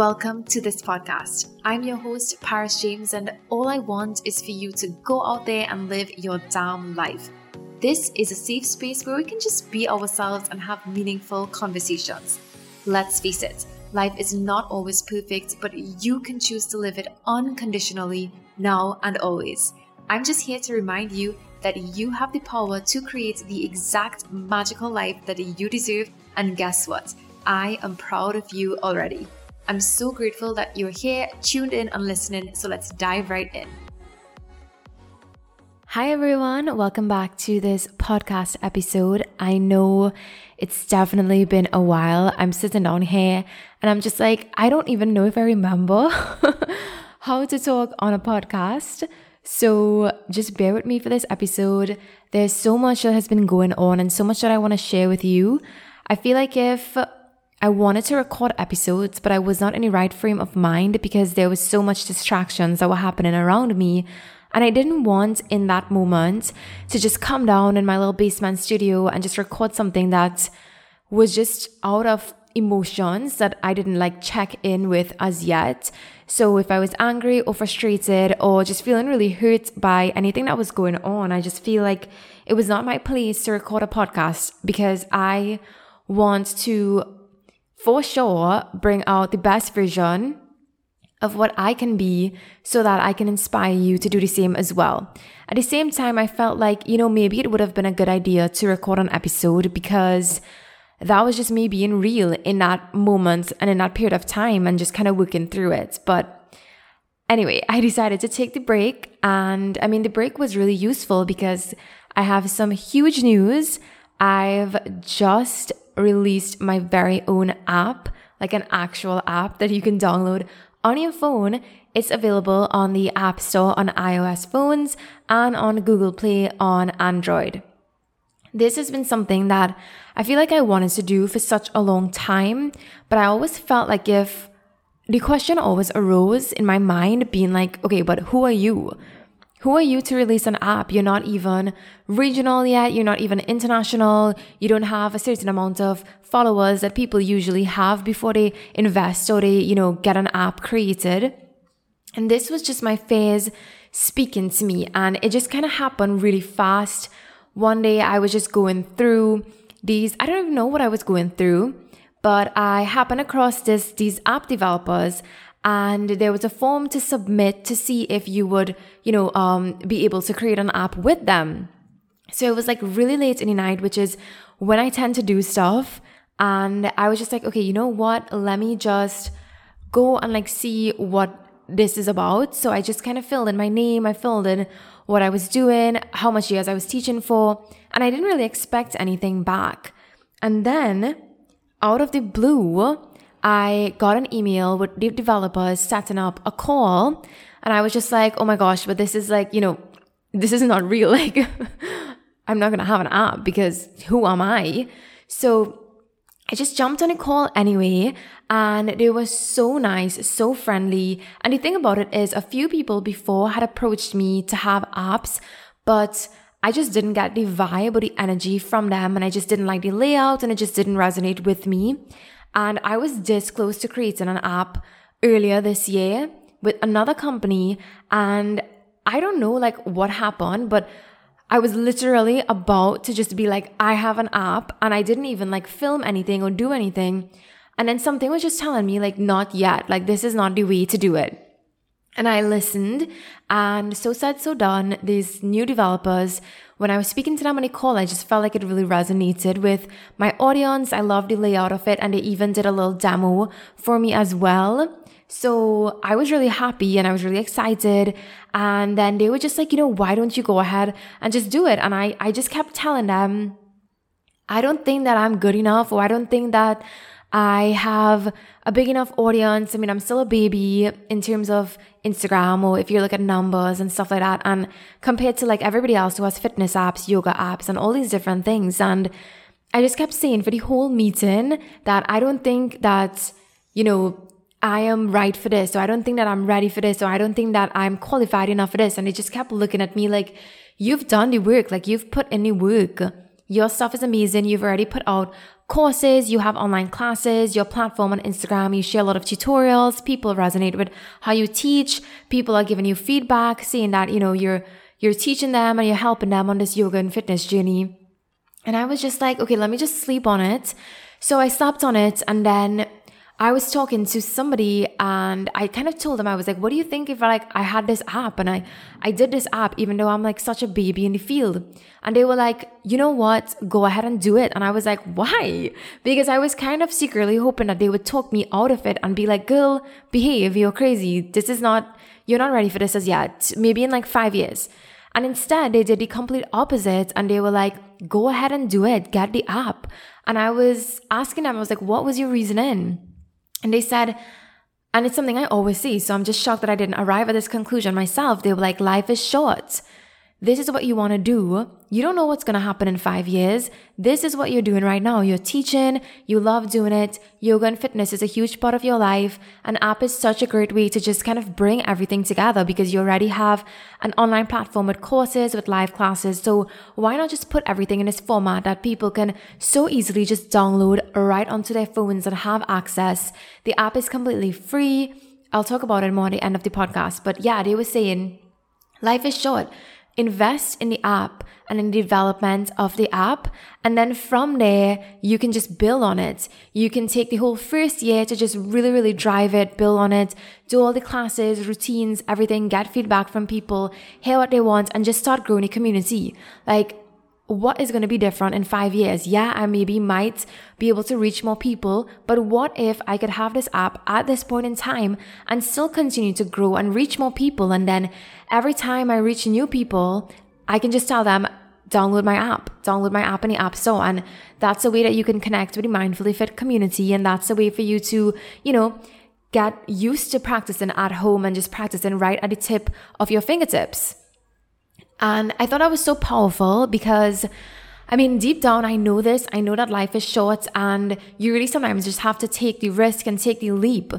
welcome to this podcast. I'm your host, Paris James, and all I want is for you to go out there and live your damn life. This is a safe space where we can just be ourselves and have meaningful conversations. Let's face it, life is not always perfect, but you can choose to live it unconditionally now and always. I'm just here to remind you that you have the power to create the exact magical life that you deserve, and guess what? I am proud of you already. I'm so grateful that you're here, tuned in, and listening. So let's dive right in. Hi, everyone. Welcome back to this podcast episode. I know it's definitely been a while. I'm sitting down here and I'm just like, I don't even know if I remember how to talk on a podcast. So just bear with me for this episode. There's so much that has been going on and so much that I want to share with you. I feel like if I wanted to record episodes, but I was not in the right frame of mind because there was so much distractions that were happening around me. And I didn't want in that moment to just come down in my little basement studio and just record something that was just out of emotions that I didn't like check in with as yet. So if I was angry or frustrated or just feeling really hurt by anything that was going on, I just feel like it was not my place to record a podcast because I want to for sure bring out the best version of what I can be so that I can inspire you to do the same as well. At the same time, I felt like, you know, maybe it would have been a good idea to record an episode because that was just me being real in that moment and in that period of time and just kind of working through it. But anyway, I decided to take the break. And I mean, the break was really useful because I have some huge news. I've just released my very own app, like an actual app that you can download on your phone. It's available on the App Store on iOS phones and on Google Play on Android. This has been something that I feel like I wanted to do for such a long time, but I always felt like if the question always arose in my mind, being like, okay, but who are you? Who are you to release an app? You're not even regional yet. You're not even international. You don't have a certain amount of followers that people usually have before they invest or they, you know, get an app created. And this was just my phase speaking to me. And it just kind of happened really fast. One day I was just going through these, I don't even know what I was going through, but I happened across this, these app developers and there was a form to submit to see if you would, you know, um, be able to create an app with them. So it was like really late in the night, which is when I tend to do stuff. And I was just like, okay, you know what? Let me just go and like see what this is about. So I just kind of filled in my name. I filled in what I was doing, how much years I was teaching for, and I didn't really expect anything back. And then out of the blue, I got an email with the developers setting up a call. And I was just like, oh my gosh, but this is like, you know, this is not real. Like, I'm not going to have an app because who am I? So I just jumped on a call anyway. And they were so nice, so friendly. And the thing about it is, a few people before had approached me to have apps, but I just didn't get the vibe or the energy from them. And I just didn't like the layout and it just didn't resonate with me. And I was this close to creating an app earlier this year with another company. And I don't know like what happened, but I was literally about to just be like, I have an app and I didn't even like film anything or do anything. And then something was just telling me like, not yet. Like this is not the way to do it. And I listened and so said, so done. These new developers when I was speaking to them on a call, I just felt like it really resonated with my audience. I loved the layout of it, and they even did a little demo for me as well. So I was really happy and I was really excited. And then they were just like, you know, why don't you go ahead and just do it? And I, I just kept telling them, I don't think that I'm good enough, or I don't think that I have a big enough audience. I mean, I'm still a baby in terms of Instagram or if you look at numbers and stuff like that. And compared to like everybody else who has fitness apps, yoga apps, and all these different things. And I just kept saying for the whole meeting that I don't think that, you know, I am right for this, or I don't think that I'm ready for this, or I don't think that I'm qualified enough for this. And they just kept looking at me like, you've done the work, like you've put in the work. Your stuff is amazing. You've already put out courses, you have online classes, your platform on Instagram, you share a lot of tutorials, people resonate with how you teach, people are giving you feedback, seeing that, you know, you're you're teaching them and you're helping them on this yoga and fitness journey. And I was just like, okay, let me just sleep on it. So I slept on it and then I was talking to somebody and I kind of told them I was like, what do you think if like I had this app and I I did this app even though I'm like such a baby in the field? And they were like, you know what? Go ahead and do it. And I was like, why? Because I was kind of secretly hoping that they would talk me out of it and be like, girl, behave, you're crazy. This is not you're not ready for this as yet. Maybe in like five years. And instead, they did the complete opposite and they were like, go ahead and do it, get the app. And I was asking them, I was like, what was your reasoning? And they said, and it's something I always see, so I'm just shocked that I didn't arrive at this conclusion myself. They were like, life is short. This is what you want to do. You don't know what's going to happen in five years. This is what you're doing right now. You're teaching. You love doing it. Yoga and fitness is a huge part of your life. An app is such a great way to just kind of bring everything together because you already have an online platform with courses, with live classes. So why not just put everything in this format that people can so easily just download right onto their phones and have access? The app is completely free. I'll talk about it more at the end of the podcast. But yeah, they were saying life is short invest in the app and in the development of the app. And then from there, you can just build on it. You can take the whole first year to just really, really drive it, build on it, do all the classes, routines, everything, get feedback from people, hear what they want, and just start growing a community. Like, what is going to be different in five years? Yeah, I maybe might be able to reach more people, but what if I could have this app at this point in time and still continue to grow and reach more people? And then every time I reach new people, I can just tell them, download my app, download my app in the App Store. And that's a way that you can connect with the Mindfully Fit community. And that's a way for you to, you know, get used to practicing at home and just practicing right at the tip of your fingertips. And I thought that was so powerful because I mean, deep down, I know this. I know that life is short and you really sometimes just have to take the risk and take the leap.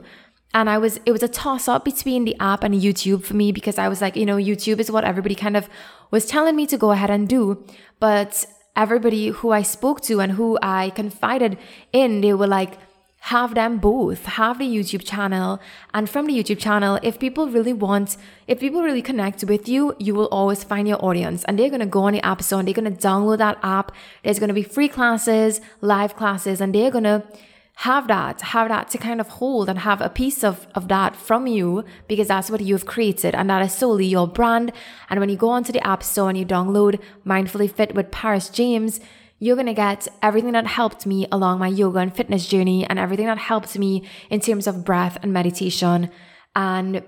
And I was, it was a toss up between the app and YouTube for me because I was like, you know, YouTube is what everybody kind of was telling me to go ahead and do. But everybody who I spoke to and who I confided in, they were like, have them both have the youtube channel and from the youtube channel if people really want if people really connect with you you will always find your audience. And they're going to go on the app store and they're going to download that app. There's going to be free classes live classes and they're going to have that have that to kind of hold and have a piece of, of that from you because that's what you've created and that is solely your brand. And when you go onto the app store and you download mindfully fit with paris james you're going to get everything that helped me along my yoga and fitness journey and everything that helped me in terms of breath and meditation and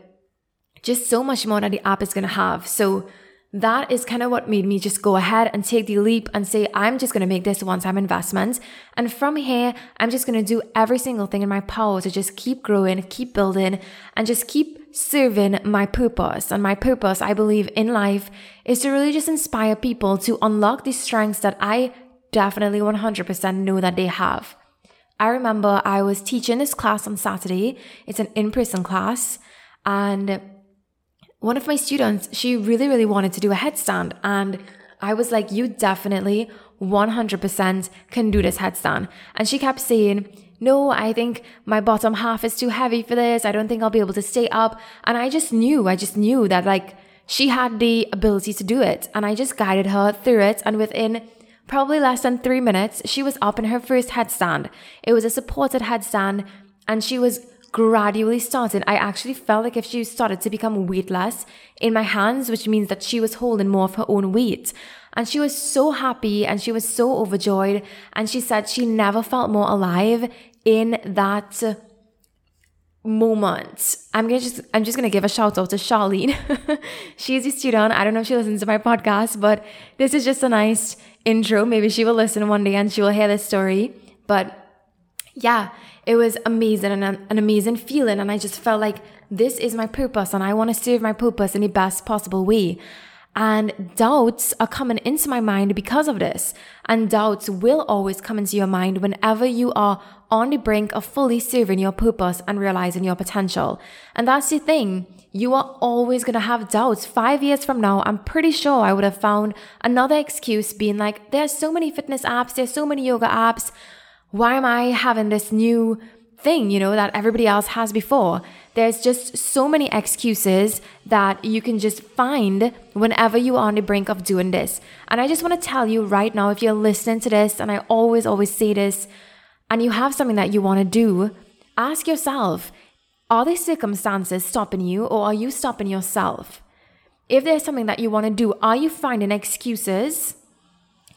just so much more that the app is going to have. So that is kind of what made me just go ahead and take the leap and say, I'm just going to make this one time investment. And from here, I'm just going to do every single thing in my power to just keep growing, keep building, and just keep serving my purpose. And my purpose, I believe in life, is to really just inspire people to unlock these strengths that I definitely 100% know that they have. I remember I was teaching this class on Saturday. It's an in person class. And one of my students, she really, really wanted to do a headstand. And I was like, you definitely 100% can do this headstand. And she kept saying, no, I think my bottom half is too heavy for this. I don't think I'll be able to stay up. And I just knew, I just knew that like she had the ability to do it. And I just guided her through it. And within Probably less than three minutes, she was up in her first headstand. It was a supported headstand, and she was gradually starting. I actually felt like if she started to become weightless in my hands, which means that she was holding more of her own weight. And she was so happy and she was so overjoyed. And she said she never felt more alive in that moment. I'm gonna just I'm just gonna give a shout out to Charlene. She's a student. I don't know if she listens to my podcast, but this is just a nice intro. Maybe she will listen one day and she will hear this story. But yeah, it was amazing and an, an amazing feeling. And I just felt like this is my purpose and I want to serve my purpose in the best possible way. And doubts are coming into my mind because of this. And doubts will always come into your mind whenever you are on the brink of fully serving your purpose and realizing your potential. And that's the thing. You are always going to have doubts. Five years from now, I'm pretty sure I would have found another excuse being like, there's so many fitness apps, there's so many yoga apps. Why am I having this new thing, you know, that everybody else has before? There's just so many excuses that you can just find whenever you are on the brink of doing this. And I just want to tell you right now, if you're listening to this, and I always, always say this, and you have something that you want to do, ask yourself, are these circumstances stopping you or are you stopping yourself? If there's something that you want to do, are you finding excuses?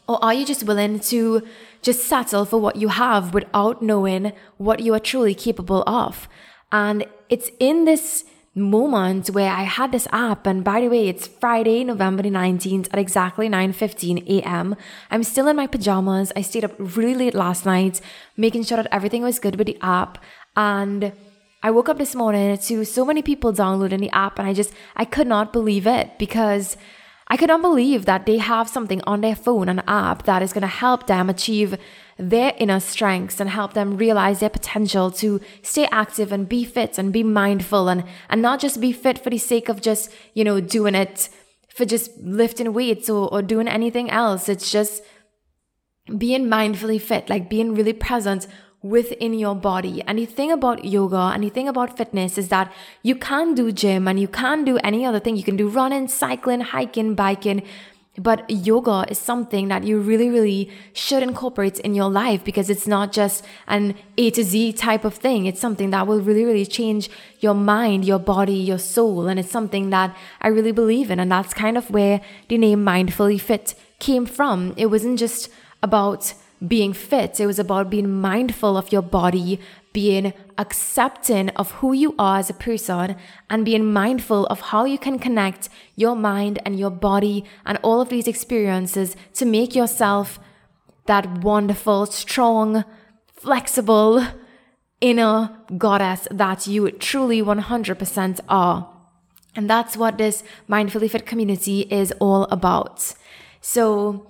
Or are you just willing to just settle for what you have without knowing what you are truly capable of? And it's in this moment where I had this app and by the way it's Friday November 19th at exactly 9:15 a.m. I'm still in my pajamas. I stayed up really late last night making sure that everything was good with the app and I woke up this morning to so many people downloading the app and I just I could not believe it because I could not believe that they have something on their phone, an app that is going to help them achieve their inner strengths and help them realize their potential to stay active and be fit and be mindful and, and not just be fit for the sake of just, you know, doing it for just lifting weights or, or doing anything else. It's just being mindfully fit, like being really present within your body. And the thing about yoga and the thing about fitness is that you can do gym and you can do any other thing. You can do running, cycling, hiking, biking. But yoga is something that you really, really should incorporate in your life because it's not just an A to Z type of thing. It's something that will really, really change your mind, your body, your soul. And it's something that I really believe in. And that's kind of where the name Mindfully Fit came from. It wasn't just about being fit. It was about being mindful of your body, being accepting of who you are as a person, and being mindful of how you can connect your mind and your body and all of these experiences to make yourself that wonderful, strong, flexible inner goddess that you truly 100% are. And that's what this Mindfully Fit community is all about. So,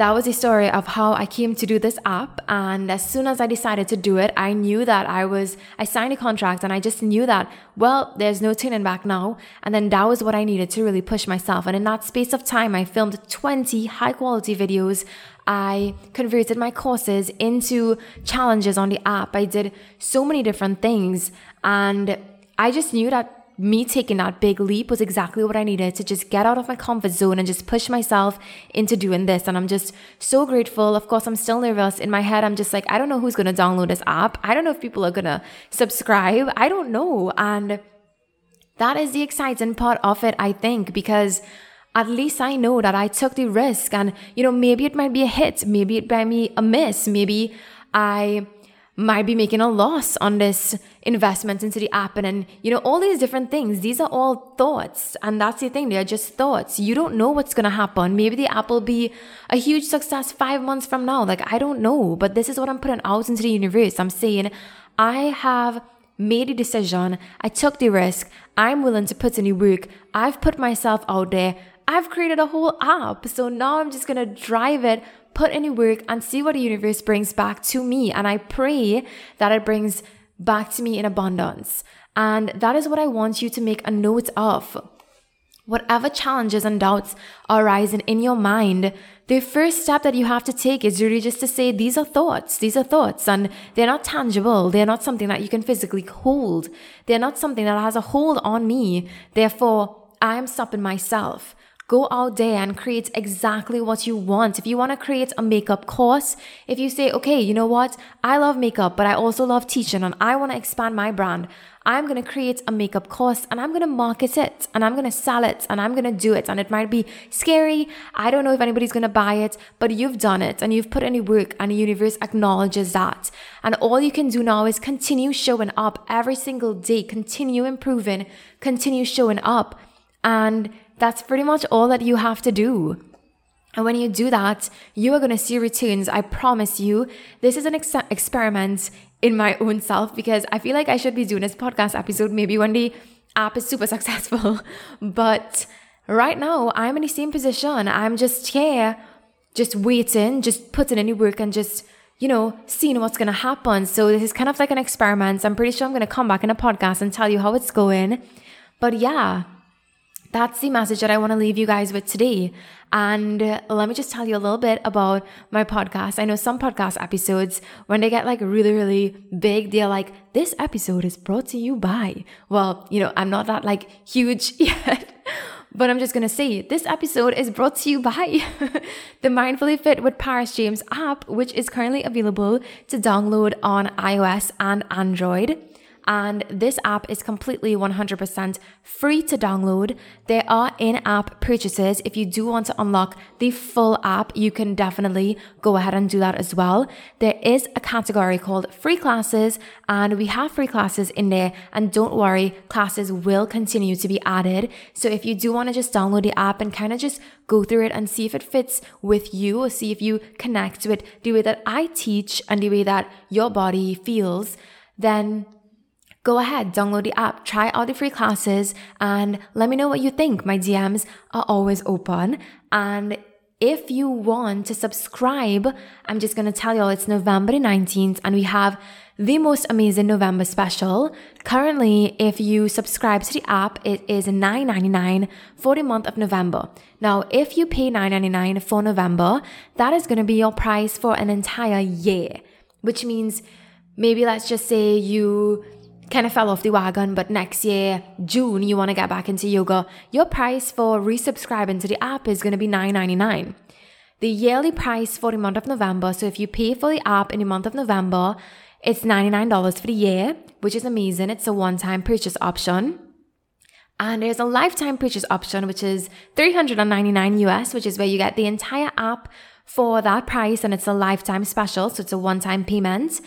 that was the story of how I came to do this app. And as soon as I decided to do it, I knew that I was, I signed a contract and I just knew that, well, there's no turning back now. And then that was what I needed to really push myself. And in that space of time, I filmed 20 high quality videos. I converted my courses into challenges on the app. I did so many different things. And I just knew that me taking that big leap was exactly what I needed to just get out of my comfort zone and just push myself into doing this. And I'm just so grateful. Of course, I'm still nervous. In my head, I'm just like, I don't know who's going to download this app. I don't know if people are going to subscribe. I don't know. And that is the exciting part of it, I think, because at least I know that I took the risk. And, you know, maybe it might be a hit. Maybe it might be a miss. Maybe I might be making a loss on this investment into the app and, and you know all these different things. These are all thoughts and that's the thing. They're just thoughts. You don't know what's going to happen. Maybe the app will be a huge success five months from now. Like i don't know but this is what i'm putting out into the universe. I'm saying i have made a decision. I took the risk. I'm willing to put in the work. I've put myself out there. I've created a whole app. So now i'm just going to drive it put in work and see what the universe brings back to me. And I pray that it brings back to me in abundance. And that is what I want you to make a note of. Whatever challenges and doubts are arising in your mind, the first step that you have to take is really just to say, these are thoughts, these are thoughts, and they're not tangible. They're not something that you can physically hold. They're not something that has a hold on me. Therefore, I'm stopping myself. Go out there and create exactly what you want. If you want to create a makeup course, if you say, okay, you know what? I love makeup, but I also love teaching and I want to expand my brand. I'm going to create a makeup course and I'm going to market it and I'm going to sell it and I'm going to do it. And it might be scary. I don't know if anybody's going to buy it, but you've done it and you've put in the work and the universe acknowledges that. And all you can do now is continue showing up every single day, continue improving, continue showing up. And that's pretty much all that you have to do. And when you do that, you are going to see returns. I promise you. This is an ex- experiment in my own self because I feel like I should be doing this podcast episode maybe when the app is super successful. but right now, I'm in the same position. I'm just here, just waiting, just putting in the work and just, you know, seeing what's going to happen. So this is kind of like an experiment. I'm pretty sure I'm going to come back in a podcast and tell you how it's going. But yeah, that's the message that I want to leave you guys with today. And let me just tell you a little bit about my podcast. I know some podcast episodes, when they get like really, really big, they're like, this episode is brought to you by. Well, you know, I'm not that like huge yet. But I'm just gonna say this episode is brought to you by the Mindfully Fit with Paris James app, which is currently available to download on iOS and Android and this app is completely 100% free to download. There are in app purchases. If you do want to unlock the full app, you can definitely go ahead and do that as well. There is a category called free classes, and we have free classes in there. And don't worry, classes will continue to be added. So if you do want to just download the app and kind of just go through it and see if it fits with you, or see if you connect it the way that I teach and the way that your body feels, then Go ahead, download the app, try all the free classes, and let me know what you think. My DMs are always open. And if you want to subscribe, I'm just gonna tell y'all it's November 19th, and we have the most amazing November special. Currently, if you subscribe to the app, it is $9.99 for the month of November. Now, if you pay $9.99 for November, that is gonna be your price for an entire year, which means maybe let's just say you kind of fell off the wagon, but next year, June, you want to get back into yoga, your price for resubscribing to the app is going to be $9.99. The yearly price for the month of November, so if you pay for the app in the month of November, it's $99 for the year, which is amazing. It's a one time purchase option. And there's a lifetime purchase option, which is 399 US, which is where you get the entire app for that price and it's a lifetime special. So it's a one time payment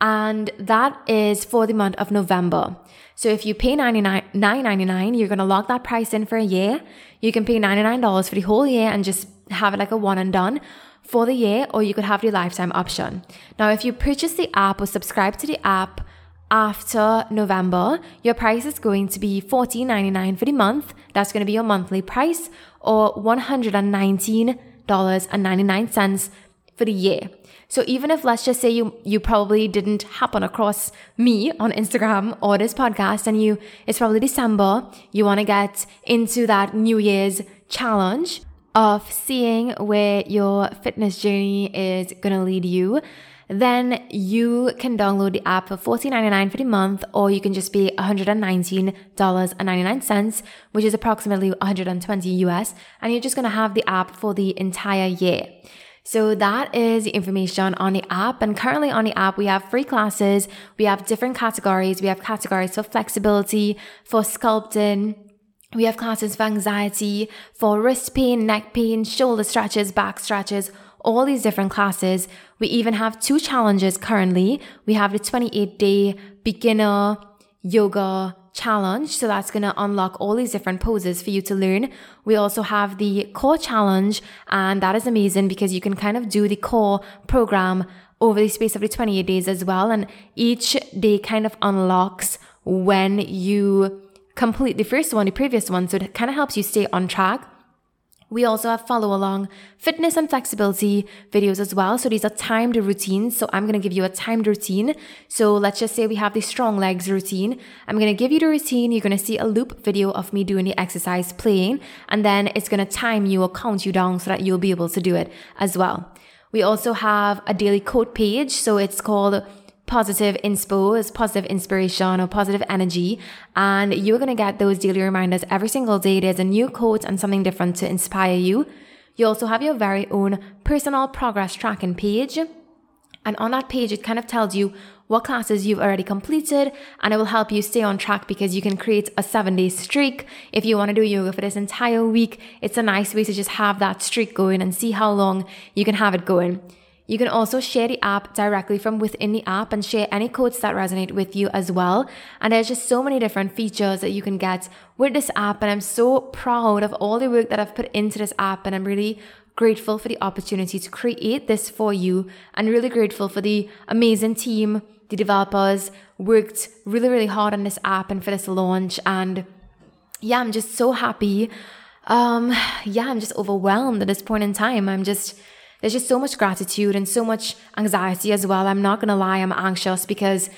and that is for the month of November. So if you pay $9.99, you're going to lock that price in for a year. You can pay $99 for the whole year and just have it like a one and done for the year, or you could have the lifetime option. Now, if you purchase the app or subscribe to the app after November, your price is going to be $14.99 for the month. That's going to be your monthly price, or $119.99 for the year. So even if let's just say you you probably didn't happen across me on Instagram or this podcast and you it's probably December, you want to get into that New Year's challenge of seeing where your fitness journey is going to lead you, then you can download the app for $14.99 for the month, or you can just pay $119.99, which is approximately 120 US, and you're just to have the app for the entire year. So that is the information on the app. And currently on the app, we have free classes. We have different categories. We have categories for flexibility, for sculpting. We have classes for anxiety, for wrist pain, neck pain, shoulder stretches, back stretches, all these different classes. We even have two challenges currently. We have the 28 day beginner yoga challenge. So that's going to unlock all these different poses for you to learn. We also have the core challenge, and that is amazing because you can kind of do the core program over the space of the 28 days as well. And each day kind of unlocks when you complete the first one, the previous one. So it kind of helps you stay on track. We also have follow along fitness and flexibility videos as well. So these are timed routines. So I'm going to give you a timed routine. So let's just say we have the strong legs routine. I'm going to give you the routine. You're going to see a loop video of me doing the exercise playing, and then it's going to time you or count you down so that you'll be able to do it as well. We also have a daily quote page. So it's called positive inspo is positive inspiration or positive energy. And you're going to get those daily reminders every single day. There's a new quote and something different to inspire you. You also have your very own personal progress tracking page. And on that page, it kind of tells you what classes you've already completed and it will help you stay on track because you can create a seven day streak. If you want to do yoga for this entire week, it's a nice way to just have that streak going and see how long you can have it going. You can also share the app directly from within the app and share any quotes that resonate with you as well. And there's just so many different features that you can get with this app. And I'm so proud of all the work that I've put into this app. And I'm really grateful for the opportunity to create this for you and really grateful for the amazing team. The developers worked really, really hard on this app and for this launch. And yeah, I'm just so happy. Um, yeah, I'm just overwhelmed at this point in time. I'm just, there's just so much gratitude and so much anxiety as well. I'm not going to lie, I'm anxious because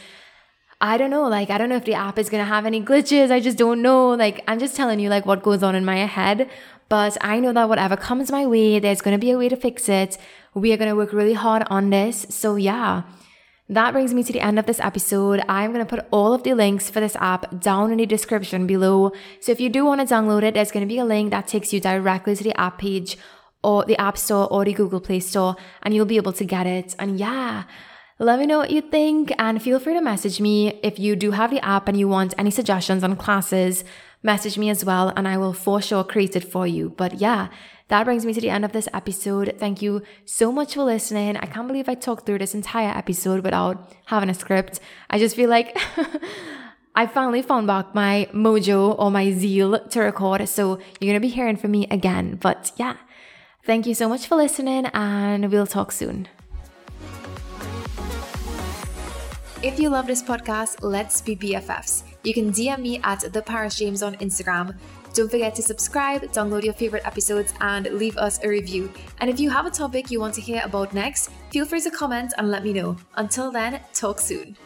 I don't know, like, I don't know if the app is going to have any glitches. I just don't know. Like, I'm just telling you, like, what goes on in my head. But I know that whatever comes my way, there's going to be a way to fix it. We are going to work really hard on this. So, yeah, that brings me to the end of this episode. I'm going to put all of the links for this app down in the description below. So, if you do want to download it, there's going to be a link that takes you directly to the app page or the App Store or the Google Play Store, and you'll be able to get it. And yeah, let me know what you think and feel free to message me if you do have the app and you want any suggestions on classes. Message me as well and I will for sure create it for you. But yeah, that brings me to the end of this episode. Thank you so much for listening. I can't believe I talked through this entire episode without having a script. I just feel like I finally found back my mojo or my zeal to record. So you're going to be hearing from me again. But yeah, thank you so much for listening and we'll talk soon. If you love this podcast, let's be BFFs. You can DM me at the Paris James on Instagram. Don't forget to subscribe, download your favorite episodes, and leave us a review. And if you have a topic you want to hear about next, feel free to comment and let me know. Until then, talk soon.